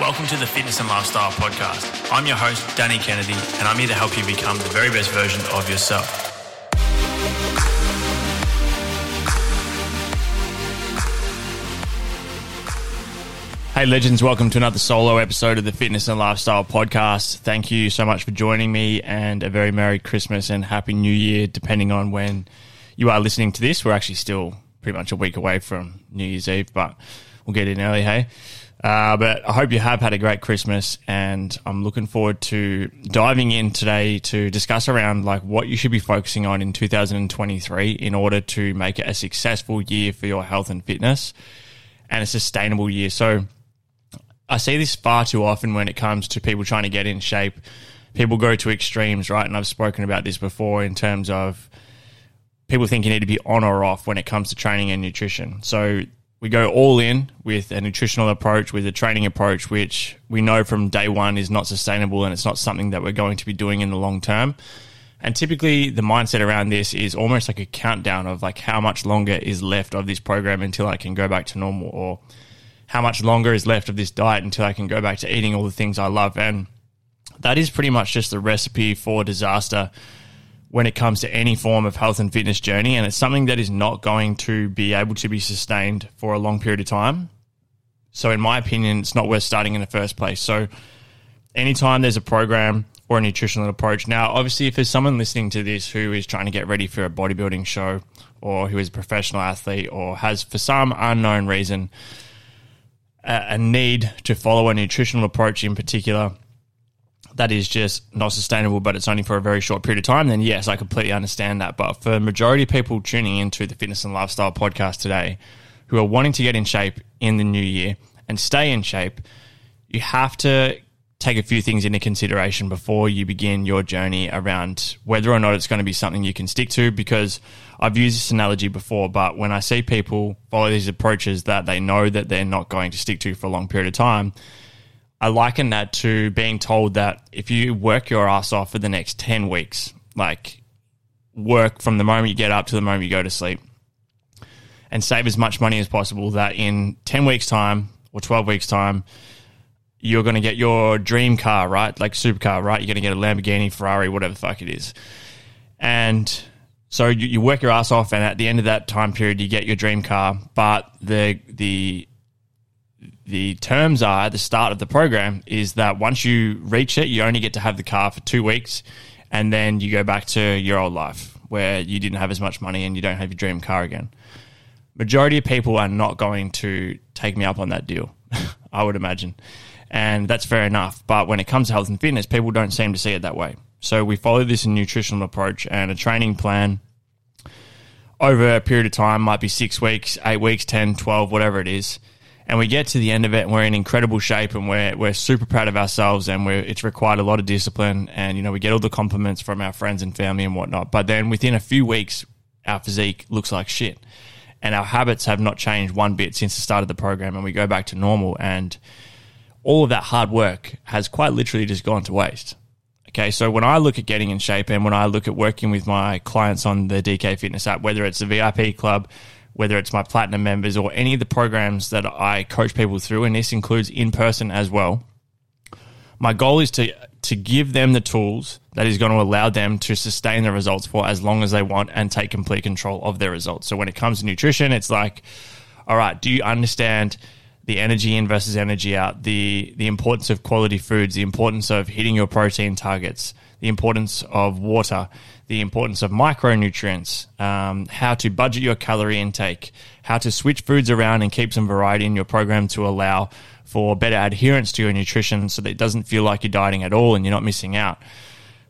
Welcome to the Fitness and Lifestyle Podcast. I'm your host, Danny Kennedy, and I'm here to help you become the very best version of yourself. Hey, legends, welcome to another solo episode of the Fitness and Lifestyle Podcast. Thank you so much for joining me, and a very Merry Christmas and Happy New Year, depending on when you are listening to this. We're actually still pretty much a week away from New Year's Eve, but we'll get in early, hey? Uh, but I hope you have had a great Christmas, and I'm looking forward to diving in today to discuss around like what you should be focusing on in 2023 in order to make it a successful year for your health and fitness and a sustainable year. So, I see this far too often when it comes to people trying to get in shape. People go to extremes, right? And I've spoken about this before in terms of people think you need to be on or off when it comes to training and nutrition. So we go all in with a nutritional approach, with a training approach, which we know from day one is not sustainable and it's not something that we're going to be doing in the long term. And typically, the mindset around this is almost like a countdown of like how much longer is left of this program until I can go back to normal, or how much longer is left of this diet until I can go back to eating all the things I love. And that is pretty much just the recipe for disaster when it comes to any form of health and fitness journey. And it's something that is not going to be able to be sustained for a long period of time. So, in my opinion, it's not worth starting in the first place. So, anytime there's a program or a nutritional approach, now, obviously, if there's someone listening to this who is trying to get ready for a bodybuilding show or who is a professional athlete or has, for some unknown reason, a need to follow a nutritional approach in particular that is just not sustainable, but it's only for a very short period of time, then yes, I completely understand that. But for majority of people tuning into the Fitness and Lifestyle podcast today who are wanting to get in shape in the new year and stay in shape, you have to take a few things into consideration before you begin your journey around whether or not it's going to be something you can stick to. Because I've used this analogy before, but when I see people follow these approaches that they know that they're not going to stick to for a long period of time, I liken that to being told that if you work your ass off for the next 10 weeks, like work from the moment you get up to the moment you go to sleep, and save as much money as possible, that in 10 weeks' time or 12 weeks' time, you're going to get your dream car, right? Like supercar, right? You're going to get a Lamborghini, Ferrari, whatever the fuck it is. And so you, you, work your ass off, and at the end of that time period, you get your dream car. But the the the terms are at the start of the program is that once you reach it, you only get to have the car for two weeks, and then you go back to your old life where you didn't have as much money and you don't have your dream car again. Majority of people are not going to take me up on that deal, I would imagine and that's fair enough. But when it comes to health and fitness, people don't seem to see it that way. So we follow this nutritional approach and a training plan over a period of time, might be six weeks, eight weeks, 10, 12, whatever it is. And we get to the end of it and we're in incredible shape and we're, we're super proud of ourselves and we're, it's required a lot of discipline and, you know, we get all the compliments from our friends and family and whatnot. But then within a few weeks, our physique looks like shit and our habits have not changed one bit since the start of the program and we go back to normal and all of that hard work has quite literally just gone to waste. Okay, so when I look at getting in shape and when I look at working with my clients on the DK Fitness app, whether it's the VIP club, whether it's my platinum members, or any of the programs that I coach people through, and this includes in person as well, my goal is to to give them the tools that is going to allow them to sustain the results for as long as they want and take complete control of their results. So when it comes to nutrition, it's like, all right, do you understand? the energy in versus energy out, the the importance of quality foods, the importance of hitting your protein targets, the importance of water, the importance of micronutrients, um, how to budget your calorie intake, how to switch foods around and keep some variety in your program to allow for better adherence to your nutrition so that it doesn't feel like you're dieting at all and you're not missing out.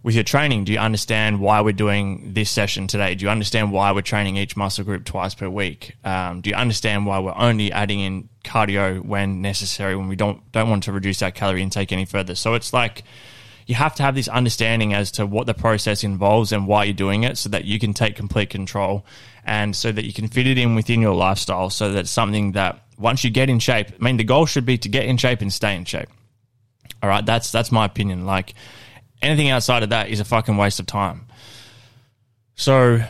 with your training, do you understand why we're doing this session today? Do you understand why we're training each muscle group twice per week? Um, do you understand why we're only adding in cardio when necessary, when we don't don't want to reduce our calorie intake any further? So it's like you have to have this understanding as to what the process involves and why you're doing it, so that you can take complete control, and so that you can fit it in within your lifestyle, so that it's something that once you get in shape, I mean, the goal should be to get in shape and stay in shape. All right, that's that's my opinion. Like anything outside of that is a fucking waste of time. So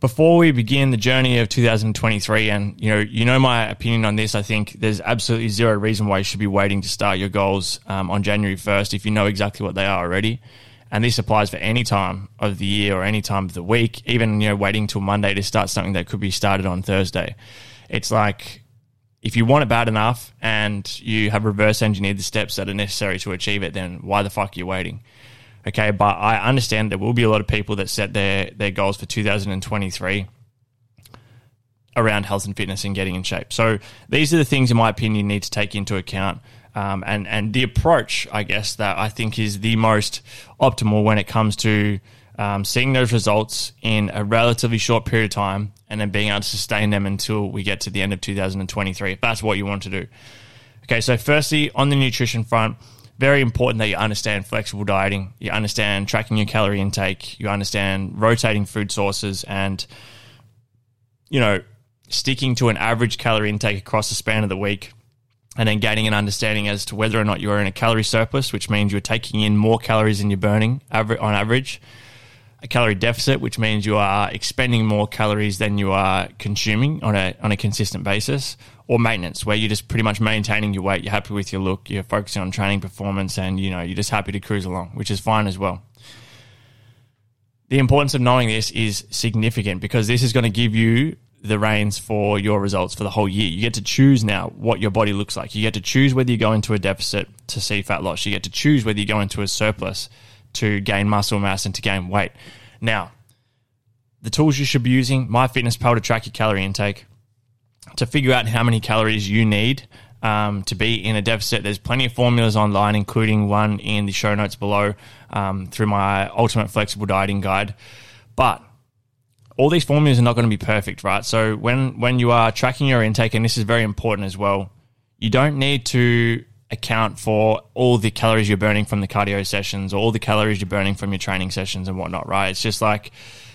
before we begin the journey of 2023 and you know you know my opinion on this i think there's absolutely zero reason why you should be waiting to start your goals um, on january 1st if you know exactly what they are already. And this applies for any time of the year or any time of the week even you know waiting till monday to start something that could be started on thursday. It's like if you want it bad enough and you have reverse engineered the steps that are necessary to achieve it then why the fuck are you waiting Okay, but I understand there will be a lot of people that set their their goals for 2023 around health and fitness and getting in shape. So these are the things, in my opinion, need to take into account. Um, and and the approach, I guess, that I think is the most optimal when it comes to um, seeing those results in a relatively short period of time, and then being able to sustain them until we get to the end of 2023, if that's what you want to do. Okay, so firstly, on the nutrition front, very important that you understand flexible dieting, you understand tracking your calorie intake, you understand rotating food sources, and you know sticking to an average calorie intake across the span of the week, and then gaining an understanding as to whether or not you are in a calorie surplus, which means you're taking in more calories than you're burning on average. A calorie deficit, which means you are expending more calories than you are consuming on a on a consistent basis, or maintenance where you're just pretty much maintaining your weight, you're happy with your look, you're focusing on training performance, and you know you're just happy to cruise along, which is fine as well. The importance of knowing this is significant because this is going to give you the reins for your results for the whole year. You get to choose now what your body looks like. You get to choose whether you go into a deficit to see fat loss. You get to choose whether you go into a surplus to gain muscle mass and to gain weight. Now, the tools you should be using, MyFitnessPal to track your calorie intake, to figure out how many calories you need um, to be in a deficit. There's plenty of formulas online, including one in the show notes below um, through my Ultimate Flexible Dieting Guide. But all these formulas are not going to be perfect, right? So when when you are tracking your intake, and this is very important as well, you don't need to account for all the calories you're burning from the cardio sessions or all the calories you're burning from your training sessions and whatnot, right? It's just like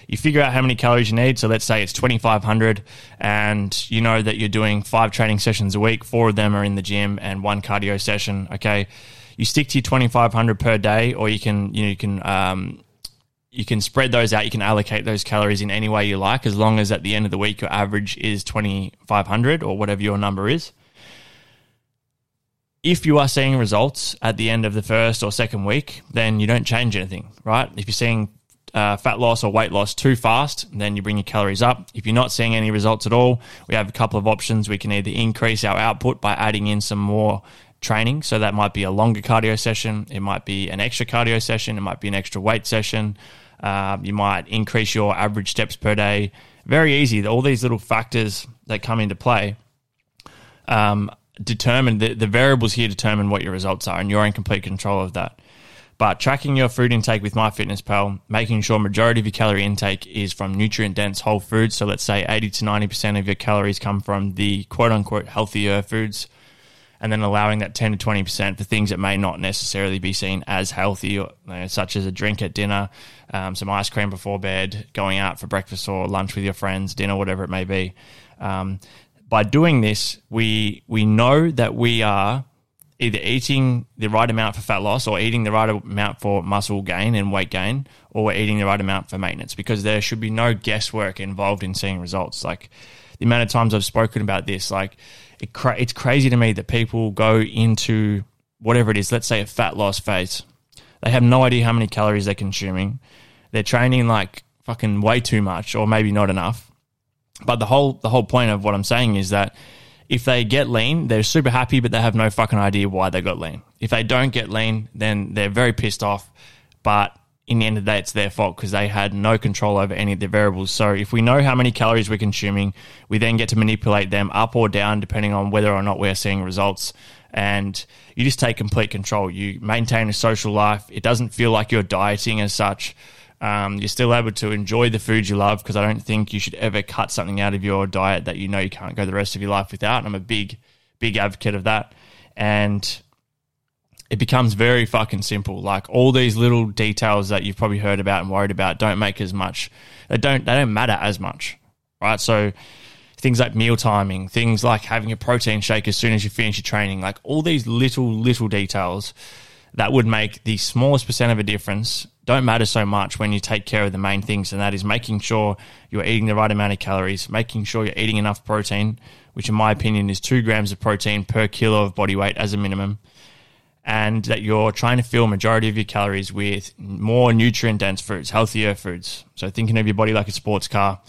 you figure out how many calories you need. So let's say it's 2,500 and you know that you're doing five training sessions a week. Four of them are in the gym and one cardio session. Okay. You stick to your 2,500 per day or you can, you know, you can, um, you can spread those out. You can allocate those calories in any way you like, as long as at the end of the week your average is 2,500 or whatever your number is. If you are seeing results at the end of the first or second week, then you don't change anything, right? If you're seeing uh, fat loss or weight loss too fast, then you bring your calories up. If you're not seeing any results at all, we have a couple of options. We can either increase our output by adding in some more training. So that might be a longer cardio session, it might be an extra cardio session, it might be an extra weight session. Uh, you might increase your average steps per day. Very easy. All these little factors that come into play um, determine the, the variables here determine what your results are, and you're in complete control of that. But tracking your food intake with MyFitnessPal, making sure majority of your calorie intake is from nutrient dense whole foods. So let's say 80 to 90% of your calories come from the quote unquote healthier foods. And then allowing that 10 to 20% for things that may not necessarily be seen as healthy, you know, such as a drink at dinner, um, some ice cream before bed, going out for breakfast or lunch with your friends, dinner, whatever it may be. Um, by doing this, we we know that we are either eating the right amount for fat loss or eating the right amount for muscle gain and weight gain, or we're eating the right amount for maintenance because there should be no guesswork involved in seeing results. Like the amount of times I've spoken about this, like it cra- it's crazy to me that people go into whatever it is, let's say a fat loss phase. They have no idea how many calories they're consuming. They're training like fucking way too much or maybe not enough. But the whole the whole point of what I'm saying is that if they get lean, they're super happy, but they have no fucking idea why they got lean. If they don't get lean, then they're very pissed off. But in the end of the day, it's their fault because they had no control over any of the variables. So if we know how many calories we're consuming, we then get to manipulate them up or down depending on whether or not we're seeing results. and you just take complete control. You maintain a social life. It doesn't feel like you're dieting as such. Um, you're still able to enjoy the food you love because I don't think you should ever cut something out of your diet that you know you can't go the rest of your life without. I'm a big, big advocate of that. And it becomes very fucking simple. Like all these little details that you've probably heard about and worried about don't make as much. They don't. They don't matter as much, right? So things like meal timing, things like having a protein shake as soon as you finish your training, like all these little little details that would make the smallest percent of a difference don't matter so much when you take care of the main things, and that is making sure you're eating the right amount of calories, making sure you're eating enough protein, which in my opinion is two grams of protein per kilo of body weight as a minimum and that you're trying to fill majority of your calories with more nutrient dense foods, healthier foods. So thinking of your body like a sports car,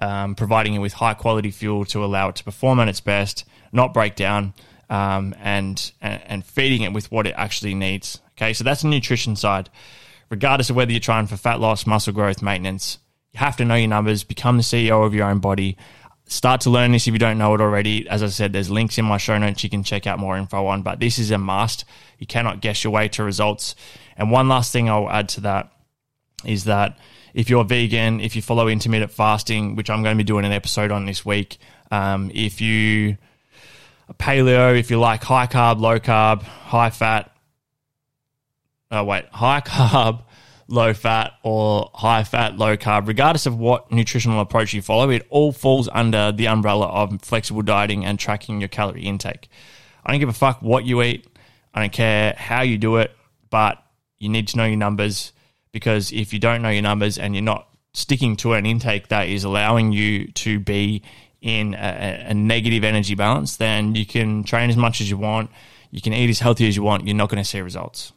um, providing it with high quality fuel to allow it to perform at its best, not break down, um, and, and and feeding it with what it actually needs. Okay, so that's the nutrition side. Regardless of whether you're trying for fat loss, muscle growth, maintenance, you have to know your numbers, become the CEO of your own body, start to learn this if you don't know it already. As I said, there's links in my show notes you can check out more info on, but this is a must. You cannot guess your way to results. And one last thing I'll add to that is that if you're vegan, if you follow intermittent fasting, which I'm going to be doing an episode on this week, um, if you paleo, if you like high carb, low carb, high fat, oh wait, high carb, low fat or high fat, low carb, regardless of what nutritional approach you follow, it all falls under the umbrella of flexible dieting and tracking your calorie intake. I don't give a fuck what you eat. I don't care how you do it, but you need to know your numbers because if you don't know your numbers and you're not sticking to an intake that is allowing you to be in a, a negative energy balance, then you can train as much as you want. You can eat as healthy as you want. You're not going to see results.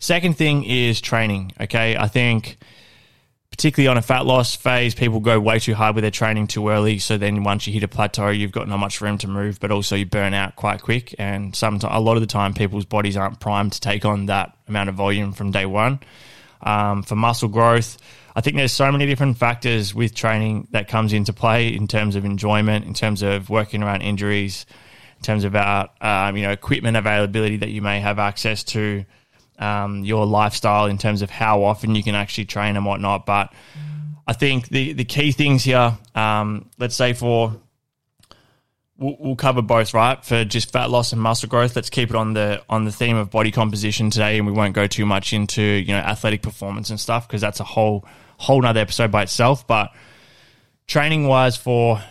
Second thing is training. Okay. I think particularly on a fat loss phase, people go way too hard with their training too early. So then once you hit a plateau, you've got not much room to move, but also you burn out quite quick. And sometimes, a lot of the time, people's bodies aren't primed to take on that amount of volume from day one. Um, for muscle growth, I think there's so many different factors with training that comes into play in terms of enjoyment, in terms of working around injuries, in terms of about um, you know equipment availability that you may have access to um, your lifestyle in terms of how often you can actually train and whatnot. But I think the the key things here, um, let's say for we'll, we'll, cover both, right? For just fat loss and muscle growth, let's keep it on the on the theme of body composition today, and we won't go too much into you know athletic performance and stuff because that's a whole whole nother episode by itself. But training wise for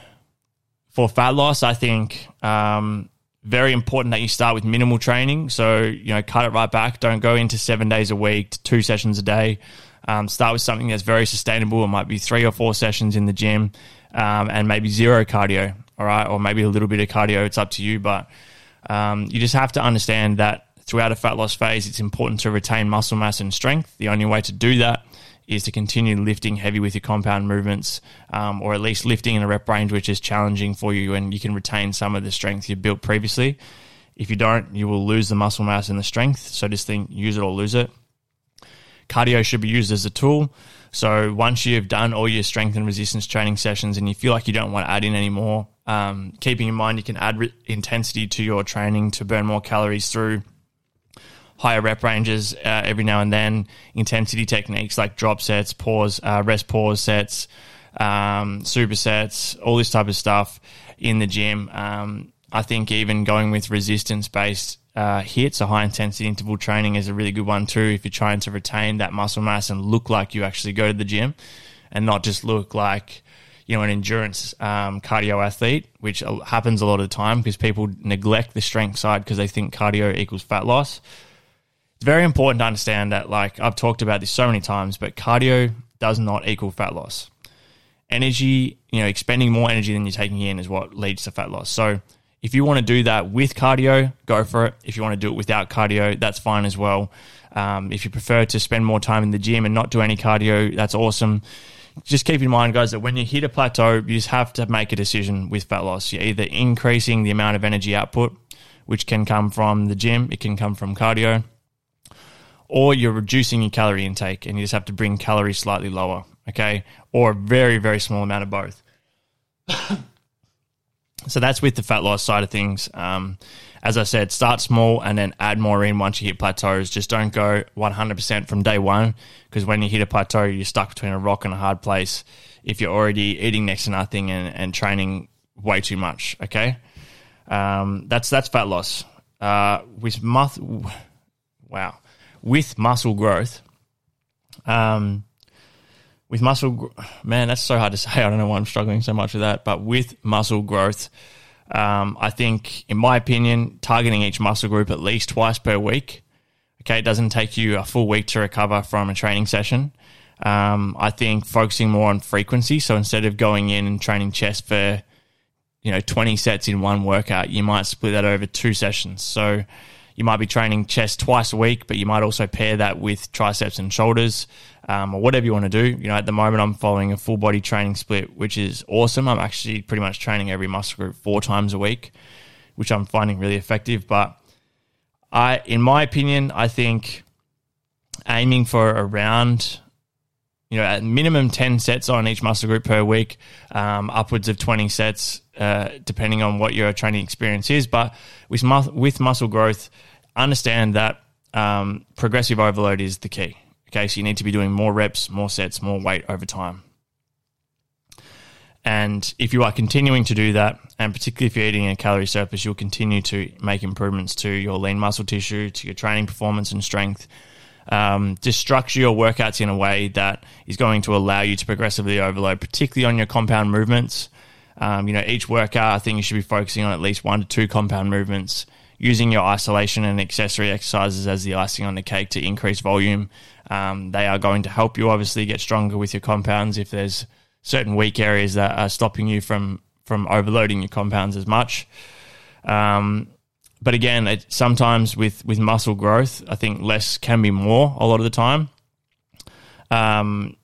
for fat loss, I think um, very important that you start with minimal training. So, you know, cut it right back. Don't go into seven days a week, two sessions a day. Um, start with something that's very sustainable. It might be three or four sessions in the gym um, and maybe zero cardio, all right, or maybe a little bit of cardio. It's up to you. But um, you just have to understand that throughout a fat loss phase, it's important to retain muscle mass and strength. The only way to do that is to continue lifting heavy with your compound movements, um, or at least lifting in a rep range which is challenging for you, and you can retain some of the strength you've built previously. If you don't, you will lose the muscle mass and the strength. So just think, use it or lose it. Cardio should be used as a tool. So once you've done all your strength and resistance training sessions, and you feel like you don't want to add in anymore, um, keeping in mind you can add re- intensity to your training to burn more calories through higher rep ranges uh, every now and then, intensity techniques like drop sets, pause, uh, rest pause sets, um, supersets, all this type of stuff in the gym. Um, I think even going with resistance based uh, hits, a high intensity interval training is a really good one too. If you're trying to retain that muscle mass and look like you actually go to the gym and not just look like you know an endurance um, cardio athlete, which happens a lot of the time because people neglect the strength side because they think cardio equals fat loss it's very important to understand that, like I've talked about this so many times, but cardio does not equal fat loss. Energy, you know, expending more energy than you're taking in is what leads to fat loss. So if you want to do that with cardio, go for it. If you want to do it without cardio, that's fine as well. Um, if you prefer to spend more time in the gym and not do any cardio, that's awesome. Just keep in mind, guys, that when you hit a plateau, you just have to make a decision with fat loss. You're either increasing the amount of energy output, which can come from the gym, it can come from cardio, or you're reducing your calorie intake and you just have to bring calories slightly lower, okay? Or a very, very small amount of both. So that's with the fat loss side of things. Um, as I said, start small and then add more in once you hit plateaus. Just don't go 100% from day one because when you hit a plateau, you're stuck between a rock and a hard place if you're already eating next to nothing and, and training way too much. Okay. Um, that's, that's fat loss. Uh, with mus- wow. With muscle growth, um, with muscle, man, that's so hard to say. I don't know why I'm struggling so much with that. But with muscle growth, um, I think, in my opinion, targeting each muscle group at least twice per week. Okay, it doesn't take you a full week to recover from a training session. Um, I think focusing more on frequency. So instead of going in and training chest for, you know, 20 sets in one workout, you might split that over two sessions. So you might be training chest twice a week, but you might also pair that with triceps and shoulders um, or whatever you want to do. You know, at the moment, I'm following a full body training split, which is awesome. I'm actually pretty much training every muscle group four times a week, which I'm finding really effective. But I, in my opinion, I think aiming for around you know, at minimum 10 sets on each muscle group per week, um, upwards of 20 sets, uh, depending on what your training experience is. But with, with muscle growth, understand that um, progressive overload is the key. Okay, so you need to be doing more reps, more sets, more weight over time. And if you are continuing to do that, and particularly if you're eating a calorie surplus, you'll continue to make improvements to your lean muscle tissue, to your training performance and strength. Um, just structure your workouts in a way that is going to allow you to progressively overload, particularly on your compound movements. Um, you know, each workout, I think you should be focusing on at least one to two compound movements using your isolation and accessory exercises as the icing on the cake to increase volume. Um, they are going to help you obviously get stronger with your compounds if there's certain weak areas that are stopping you from from overloading your compounds as much. Um, but again, it, sometimes with with muscle growth, I think less can be more a lot of the time. Um,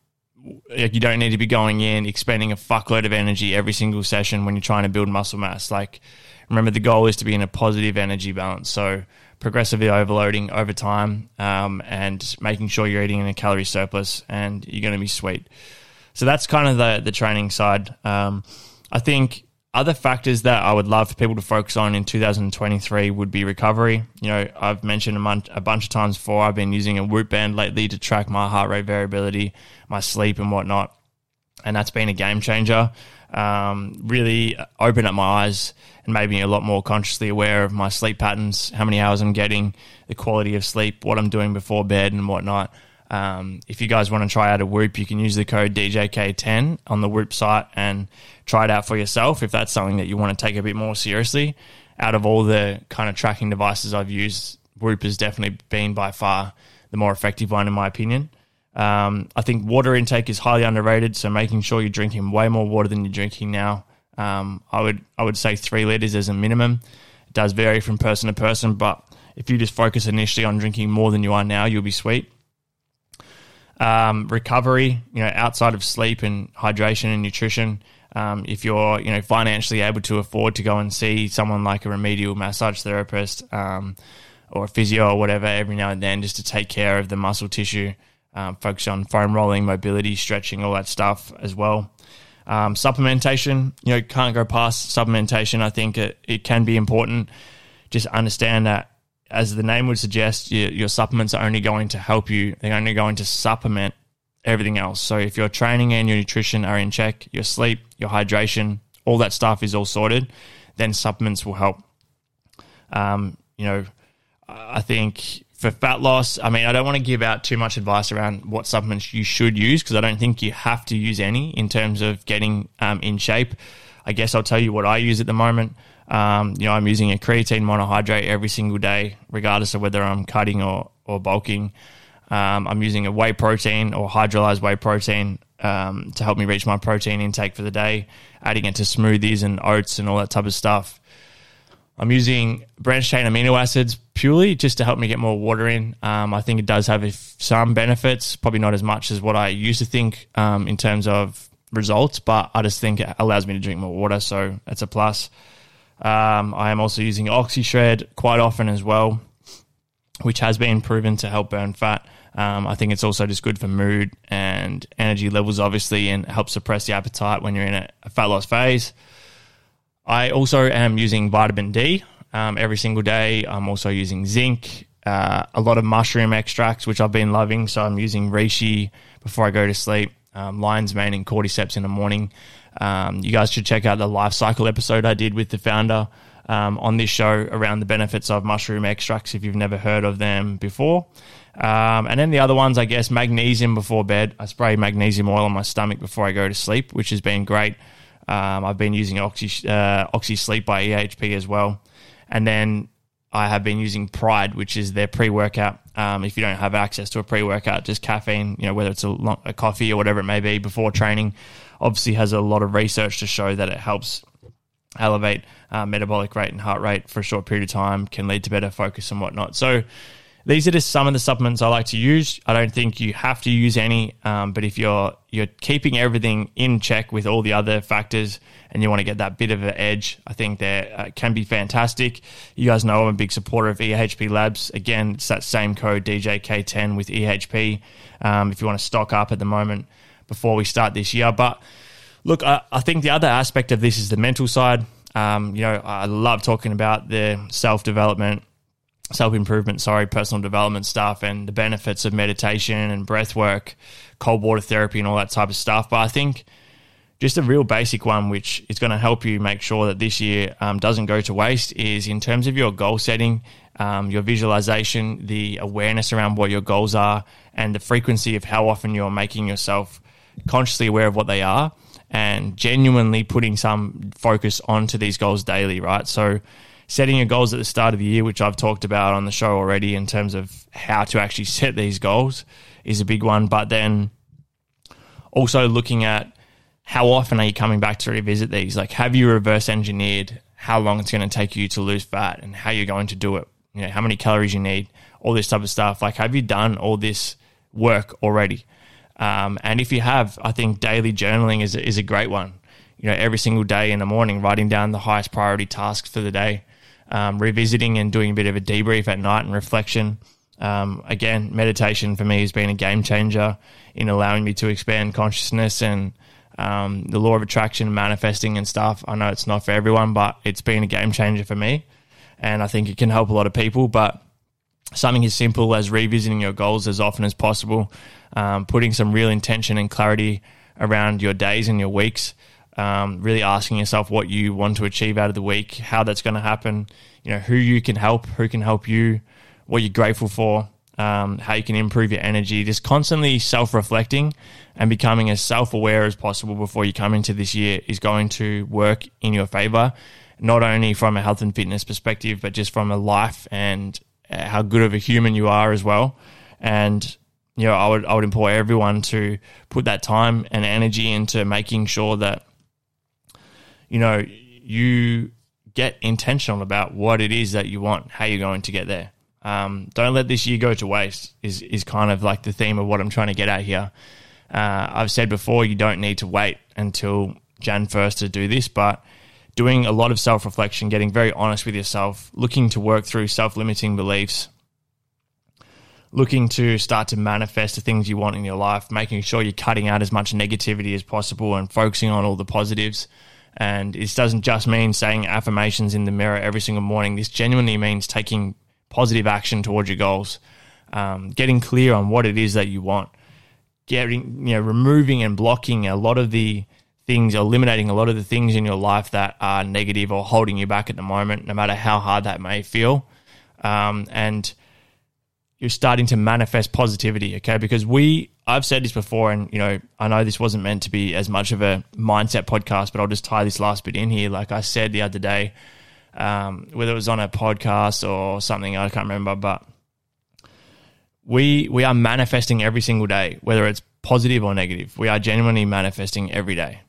you don't need to be going in expending a fuckload of energy every single session when you're trying to build muscle mass. Like remember the goal is to be in a positive energy balance. So progressively overloading over time um, and making sure you're eating in a calorie surplus and you're going to be sweet. So that's kind of the the training side. Um, I think other factors that I would love for people to focus on in 2023 would be recovery. You know, I've mentioned a, month, a bunch of times before. I've been using a Whoop band lately to track my heart rate variability, my sleep, and whatnot, and that's been a game changer. Um, really opened up my eyes and made me a lot more consciously aware of my sleep patterns, how many hours I'm getting, the quality of sleep, what I'm doing before bed, and whatnot. Um, if you guys want to try out a Whoop, you can use the code DJK10 on the Whoop site and try it out for yourself if that's something that you want to take a bit more seriously. Out of all the kind of tracking devices I've used, Whoop has definitely been by far the more effective one, in my opinion. Um, I think water intake is highly underrated, so making sure you're drinking way more water than you're drinking now um, I would I would say three liters as a minimum. It does vary from person to person, but if you just focus initially on drinking more than you are now, you'll be sweet. Um, recovery, you know, outside of sleep and hydration and nutrition, um, if you're you know financially able to afford to go and see someone like a remedial massage therapist um, or a physio or whatever every now and then, just to take care of the muscle tissue, um, focus on foam rolling, mobility, stretching, all that stuff as well. Um, supplementation, you know, can't go past supplementation. I think it, it can be important. Just understand that, as the name would suggest, your, your supplements are only going to help you. They're only going to supplement everything else. So if your training and your nutrition are in check, your sleep, your hydration, all that stuff is all sorted, then supplements will help. Um, you know, I think for fat loss, I mean, I don't want to give out too much advice around what supplements you should use because I don't think you have to use any in terms of getting um, in shape. I guess I'll tell you what I use at the moment. Um, you know, I'm using a creatine monohydrate every single day, regardless of whether I'm cutting or, or bulking. Um, I'm using a whey protein or hydrolyzed whey protein um, to help me reach my protein intake for the day, adding it to smoothies and oats and all that type of stuff. I'm using branched chain amino acids purely just to help me get more water in. Um, I think it does have some benefits, probably not as much as what I used to think um, in terms of results, but I just think it allows me to drink more water, so that's a plus. Um, I am also using OxyShred quite often as well, which has been proven to help burn fat. Um, I think it's also just good for mood and energy levels, obviously, and helps suppress the appetite when you're in a, a fat loss phase. I also am using vitamin D um, every single day. I'm also using zinc, uh, a lot of mushroom extracts, which I've been loving. So I'm using reishi before I go to sleep, um, lion's mane and cordyceps in the morning. Um, you guys should check out the Life Cykel episode I did with the founder um, on this show around the benefits of mushroom extracts if you've never heard of them before. Um, and then the other ones, I guess, magnesium before bed. I spray magnesium oil on my stomach before I go to sleep, which has been great. Um, I've been using Oxy, uh, Oxy Sleep by EHP as well. And then I have been using Pride, which is their pre workout. Um, if you don't have access to a pre workout, just caffeine, you know, whether it's a, long, a coffee or whatever it may be before training, obviously has a lot of research to show that it helps elevate uh, metabolic rate and heart rate for a short period of time, can lead to better focus and whatnot. So, these are just some of the supplements I like to use. I don't think you have to use any, um, but if you're you're keeping everything in check with all the other factors, and you want to get that bit of an edge, I think that uh, can be fantastic. You guys know I'm a big supporter of EHP Labs. Again, it's that same code DJK10 with EHP. Um, if you want to stock up at the moment before we start this year, but look, I, I think the other aspect of this is the mental side. Um, you know, I love talking about the self development self improvement, sorry, personal development stuff and the benefits of meditation and breath work, cold water therapy, and all that type of stuff. But I think just a real basic one, which is going to help you make sure that this year um, doesn't go to waste, is in terms of your goal setting, um, your visualization, the awareness around what your goals are, and the frequency of how often you're making yourself consciously aware of what they are and genuinely putting some focus onto these goals daily, right? So, setting your goals at the start of the year, which I've talked about on the show already in terms of how to actually set these goals, is a big one. But then also looking at how often are you coming back to revisit these? Like, have you reverse engineered how long it's going to take you to lose fat and how you're going to do it? You know, how many calories you need, all this type of stuff. Like, have you done all this work already? Um, and if you have, I think daily journaling is, is a great one. You know, every single day in the morning, writing down the highest priority tasks for the day um, revisiting and doing a bit of a debrief at night and reflection. Um, again, meditation for me has been a game changer in allowing me to expand consciousness and um, the law of attraction, manifesting and stuff. I know it's not for everyone, but it's been a game changer for me. And I think it can help a lot of people. But something as simple as revisiting your goals as often as possible, um, putting some real intention and clarity around your days and your weeks, um, really asking yourself what you want to achieve out of the week, how that's going to happen, you know, who you can help, who can help you, what you're grateful for, um, how you can improve your energy, just constantly self reflecting and becoming as self aware as possible before you come into this year is going to work in your favor, not only from a health and fitness perspective, but just from a life and uh, how good of a human you are as well. And you know, I would I would implore everyone to put that time and energy into making sure that you know, you get intentional about what it is that you want, how you're going to get there. Um, don't let this year go to waste. Is is kind of like the theme of what I'm trying to get at here. Uh, I've said before, you don't need to wait until Jan first to do this, but doing a lot of self reflection, getting very honest with yourself, looking to work through self limiting beliefs, looking to start to manifest the things you want in your life, making sure you're cutting out as much negativity as possible and focusing on all the positives. And this doesn't just mean saying affirmations in the mirror every single morning. This genuinely means taking positive action towards your goals, um, getting clear on what it is that you want, getting, you know, removing and blocking a lot of the things, eliminating a lot of the things in your life that are negative or holding you back at the moment, no matter how hard that may feel. Um, and you're starting to manifest positivity, okay? Because we, I've said this before, and you know, I know this wasn't meant to be as much of a mindset podcast, but I'll just tie this last bit in here. Like I said the other day, um, whether it was on a podcast or something, I can't remember, but we we are manifesting every single day, whether it's positive or negative. We are genuinely manifesting every day.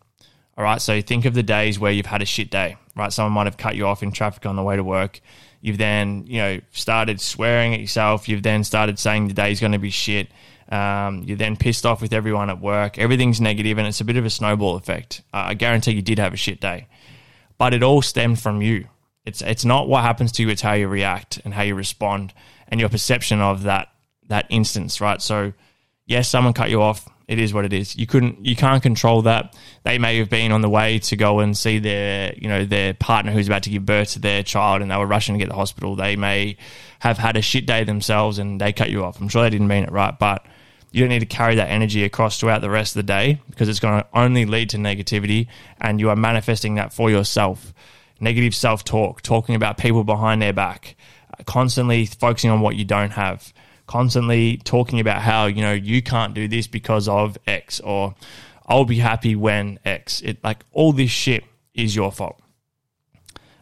All right, so think of the days where you've had a shit day, right? Someone might have cut you off in traffic on the way to work You've then, you know, started swearing at yourself. You've then started saying the day's going to be shit. Um, you're then pissed off with everyone at work. Everything's negative, and it's a bit of a snowball effect. Uh, I guarantee you did have a shit day, but it all stemmed from you. It's it's not what happens to you; it's how you react and how you respond, and your perception of that that instance, right? So, yes, someone cut you off. It is what it is. You couldn't, you can't control that. They may have been on the way to go and see their, you know, their partner who's about to give birth to their child, and they were rushing to get to the hospital. They may have had a shit day themselves, and they cut you off. I'm sure they didn't mean it right, but you don't need to carry that energy across throughout the rest of the day because it's going to only lead to negativity, and you are manifesting that for yourself. Negative self talk, talking about people behind their back, constantly focusing on what you don't have constantly talking about how you know you can't do this because of X or I'll be happy when X. It like all this shit is your fault,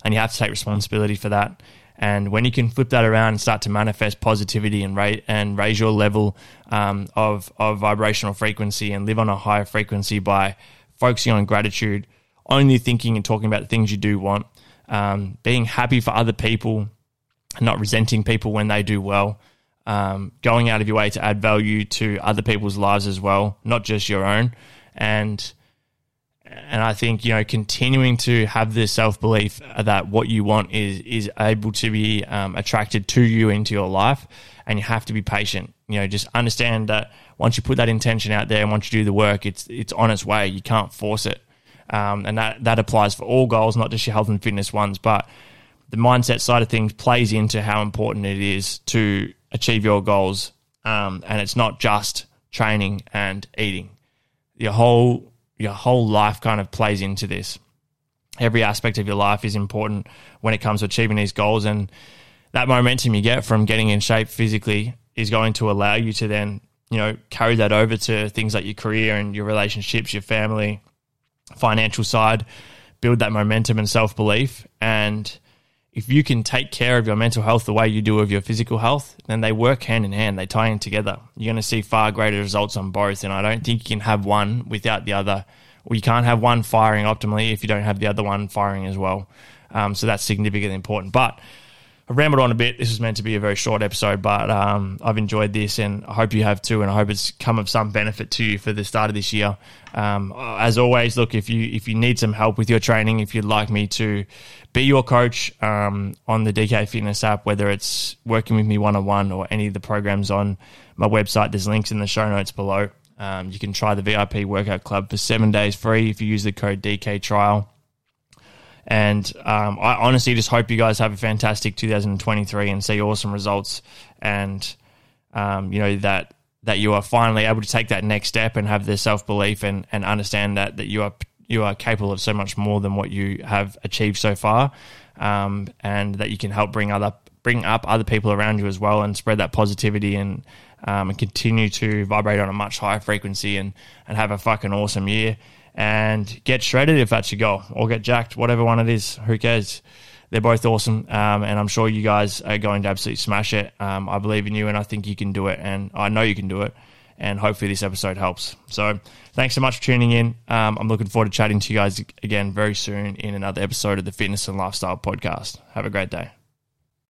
and you have to take responsibility for that. And when you can flip that around and start to manifest positivity and rate and raise your level um, of of vibrational frequency and live on a higher frequency by focusing on gratitude, only thinking and talking about the things you do want, um, being happy for other people, and not resenting people when they do well um, going out of your way to add value to other people's lives as well, not just your own. And and I think you know continuing to have this self belief that what you want is is able to be um, attracted to you into your life, and you have to be patient. You know, just understand that once you put that intention out there and once you do the work, it's it's on its way. You can't force it, um, and that that applies for all goals, not just your health and fitness ones, but the mindset side of things plays into how important it is to achieve your goals. Um, and it's not just training and eating. Your whole your whole life kind of plays into this. Every aspect of your life is important when it comes to achieving these goals, and that momentum you get from getting in shape physically is going to allow you to then you know carry that over to things like your career and your relationships, your family, financial side, build that momentum and self belief, and if you can take care of your mental health the way you do of your physical health, then they work hand in hand. They tie in together. You're going to see far greater results on both. And I don't think you can have one without the other. Or you can't have one firing optimally if you don't have the other one firing as well. Um, so that's significantly important. But I've rambled on a bit. This was meant to be a very short episode, but um, I've enjoyed this, and I hope you have too. And I hope it's come of some benefit to you for the start of this year. Um, as always, look if you if you need some help with your training, if you'd like me to be your coach um, on the DK Fitness app, whether it's working with me one on one or any of the programs on my website, there's links in the show notes below. Um, you can try the VIP Workout Club for seven days free if you use the code DK Trial. And um, I honestly just hope you guys have a fantastic 2023 and see awesome results. And um, you know that that you are finally able to take that next step and have the self belief and, and understand that that you are you are capable of so much more than what you have achieved so far, um, and that you can help bring other bring up other people around you as well and spread that positivity and um, and continue to vibrate on a much higher frequency and and have a fucking awesome year and get shredded if that's your goal, or get jacked, whatever one it is. Who cares? They're both awesome, um, and I'm sure you guys are going to absolutely smash it. Um, I believe in you, and I think you can do it, and I know you can do it. And hopefully, this episode helps. So, thanks so much for tuning in. Um, I'm looking forward to chatting to you guys again very soon in another episode of the Fitness and Lifestyle Podcast. Have a great day.